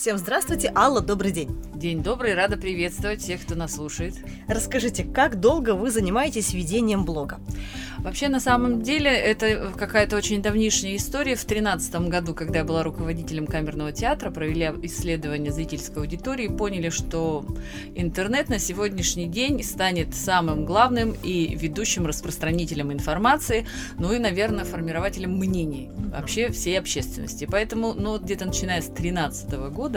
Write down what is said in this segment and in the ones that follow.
Всем здравствуйте, Алла, добрый день. День добрый, рада приветствовать всех, кто нас слушает. Расскажите, как долго вы занимаетесь ведением блога? Вообще, на самом деле, это какая-то очень давнишняя история. В 2013 году, когда я была руководителем камерного театра, провели исследование зрительской аудитории и поняли, что интернет на сегодняшний день станет самым главным и ведущим распространителем информации, ну и, наверное, формирователем мнений вообще всей общественности. Поэтому, ну, где-то начиная с 2013 года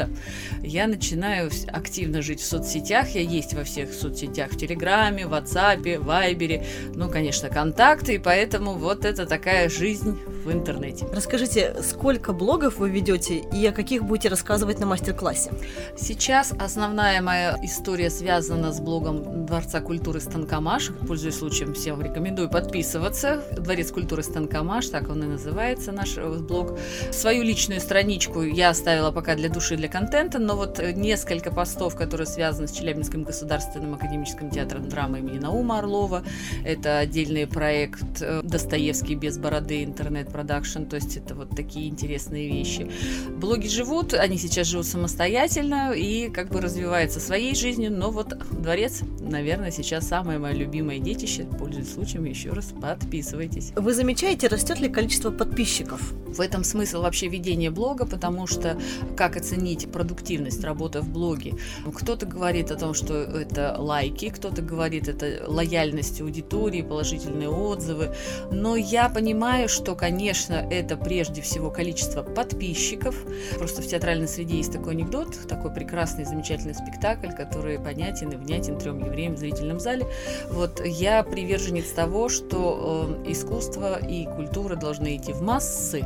я начинаю активно жить в соцсетях. Я есть во всех соцсетях, в Телеграме, в WhatsApp, в Вайбере, ну, конечно, контакты, и поэтому вот это такая жизнь в интернете. Расскажите, сколько блогов вы ведете и о каких будете рассказывать на мастер-классе? Сейчас основная моя история связана с блогом Дворца культуры Станкомаш. Пользуясь случаем, всем рекомендую подписываться. Дворец культуры Станкомаш, так он и называется, наш блог. Свою личную страничку я оставила пока для души, для контента, но вот несколько постов, которые связаны с Челябинским государственным академическим театром драмы имени Наума Орлова. Это отдельный проект э, «Достоевский без бороды. Интернет-продакшн». То есть это вот такие интересные вещи. Блоги живут, они сейчас живут самостоятельно и как бы развиваются своей жизнью, но вот дворец, наверное, сейчас самое мое любимое детище. Пользуясь случаем, еще раз подписывайтесь. Вы замечаете, растет ли количество подписчиков? В этом смысл вообще ведения блога, потому что как оценить продуктивность работы в блоге? Кто-то говорит о том, что это лайки, кто-то говорит это лояльность аудитории, положительные отзывы. Но я понимаю, что, конечно, это прежде всего количество подписчиков. Просто в театральной среде есть такой анекдот, такой прекрасный, замечательный спектакль, который понятен и внятен трем евреям в зрительном зале. Вот я приверженец того, что э, искусство и культура должны идти в массы,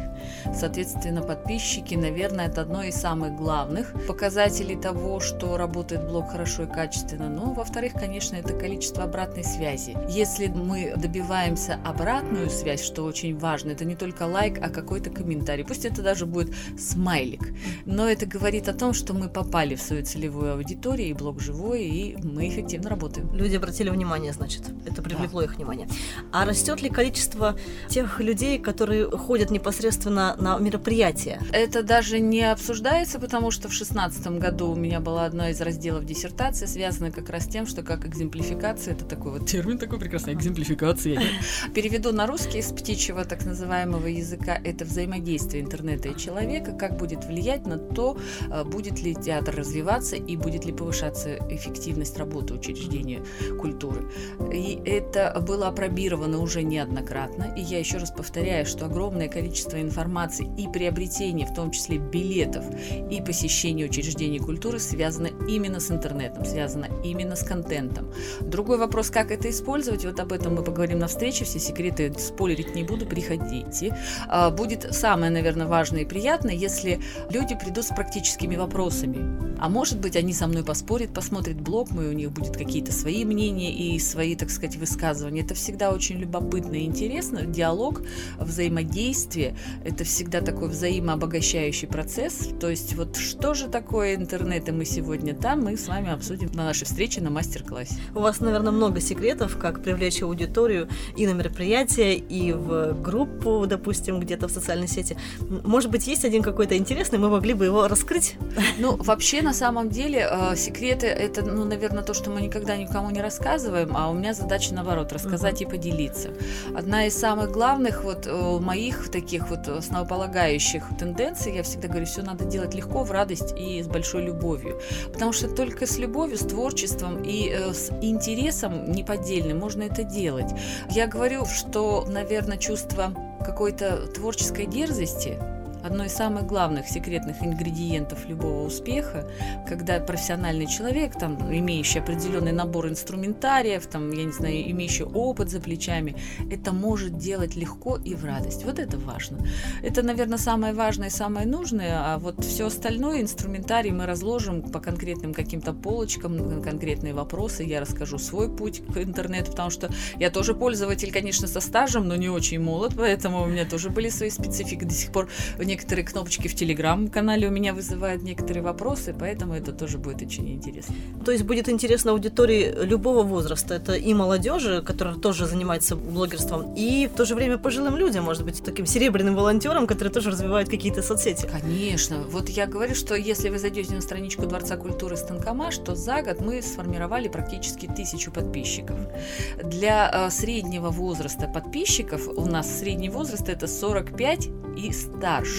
Соответственно, подписчики, наверное, это одно из самых главных показателей того, что работает блог хорошо и качественно. Но, во-вторых, конечно, это количество обратной связи. Если мы добиваемся обратную связь, что очень важно, это не только лайк, а какой-то комментарий. Пусть это даже будет смайлик. Но это говорит о том, что мы попали в свою целевую аудиторию, и блог живой, и мы эффективно работаем. Люди обратили внимание, значит. Это привлекло да. их внимание. А растет ли количество тех людей, которые ходят непосредственно на, мероприятия. Это даже не обсуждается, потому что в шестнадцатом году у меня была одна из разделов диссертации, связанная как раз с тем, что как экземплификация, это такой вот термин такой прекрасный, экземплификация. Переведу на русский из птичьего так называемого языка, это взаимодействие интернета и человека, как будет влиять на то, а, будет ли театр развиваться и будет ли повышаться эффективность работы учреждения культуры. И это было опробировано уже неоднократно, и я еще раз повторяю, что огромное количество информации и приобретение, в том числе билетов и посещение учреждений культуры связано именно с интернетом, связано именно с контентом. Другой вопрос, как это использовать, вот об этом мы поговорим на встрече, все секреты спойлерить не буду, приходите. А, будет самое, наверное, важное и приятное, если люди придут с практическими вопросами. А может быть, они со мной поспорят, посмотрят блог мой, у них будут какие-то свои мнения и свои, так сказать, высказывания. Это всегда очень любопытно и интересно. Диалог, взаимодействие это всегда такой взаимообогащающий процесс. То есть вот что же такое интернет, и мы сегодня там, мы с вами обсудим на нашей встрече на мастер-классе. У вас, наверное, много секретов, как привлечь аудиторию и на мероприятие, и в группу, допустим, где-то в социальной сети. Может быть, есть один какой-то интересный, мы могли бы его раскрыть? Ну, вообще, на самом деле, э, секреты это, ну, наверное, то, что мы никогда никому не рассказываем, а у меня задача наоборот рассказать uh-huh. и поделиться. Одна из самых главных вот э, моих таких вот основополагающих тенденций, я всегда говорю, все надо делать легко, в радость и с большой любовью. Потому что только с любовью, с творчеством и э, с интересом неподдельным можно это делать. Я говорю, что, наверное, чувство какой-то творческой дерзости – одно из самых главных секретных ингредиентов любого успеха, когда профессиональный человек, там, имеющий определенный набор инструментариев, там, я не знаю, имеющий опыт за плечами, это может делать легко и в радость. Вот это важно. Это, наверное, самое важное и самое нужное, а вот все остальное, инструментарий мы разложим по конкретным каким-то полочкам, на конкретные вопросы. Я расскажу свой путь к интернету, потому что я тоже пользователь, конечно, со стажем, но не очень молод, поэтому у меня тоже были свои специфики. До сих пор в некоторые кнопочки в телеграм-канале у меня вызывают некоторые вопросы, поэтому это тоже будет очень интересно. То есть будет интересно аудитории любого возраста. Это и молодежи, которая тоже занимается блогерством, и в то же время пожилым людям, может быть, таким серебряным волонтерам, которые тоже развивают какие-то соцсети. Конечно. Вот я говорю, что если вы зайдете на страничку Дворца культуры Станкомаш, то за год мы сформировали практически тысячу подписчиков. Для э, среднего возраста подписчиков у нас средний возраст это 45 и старше.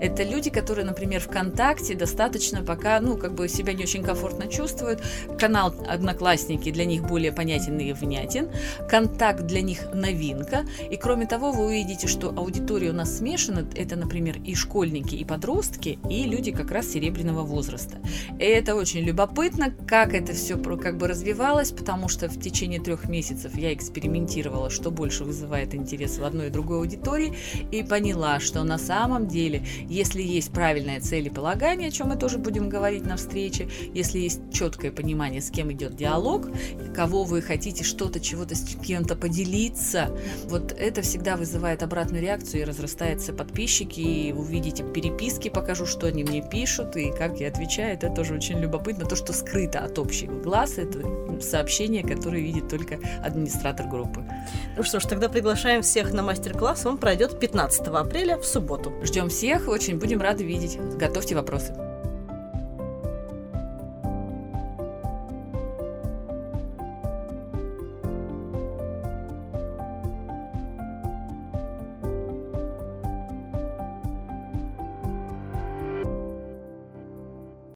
Это люди, которые, например, ВКонтакте достаточно пока, ну, как бы себя не очень комфортно чувствуют. Канал Одноклассники для них более понятен и внятен. Контакт для них новинка. И кроме того, вы увидите, что аудитория у нас смешана. Это, например, и школьники, и подростки, и люди как раз серебряного возраста. И это очень любопытно, как это все как бы развивалось, потому что в течение трех месяцев я экспериментировала, что больше вызывает интерес в одной и другой аудитории, и поняла, что на самом деле, если есть правильное целеполагание, о чем мы тоже будем говорить на встрече, если есть четкое понимание, с кем идет диалог, кого вы хотите что-то, чего-то с кем-то поделиться, вот это всегда вызывает обратную реакцию и разрастается подписчики, и вы увидите переписки, покажу, что они мне пишут, и как я отвечаю, это тоже очень любопытно. То, что скрыто от общих глаз, это сообщение, которое видит только администратор группы. Ну что ж, тогда приглашаем всех на мастер-класс. Он пройдет 15 апреля в субботу. Ждем всех, очень будем рады видеть. Готовьте вопросы.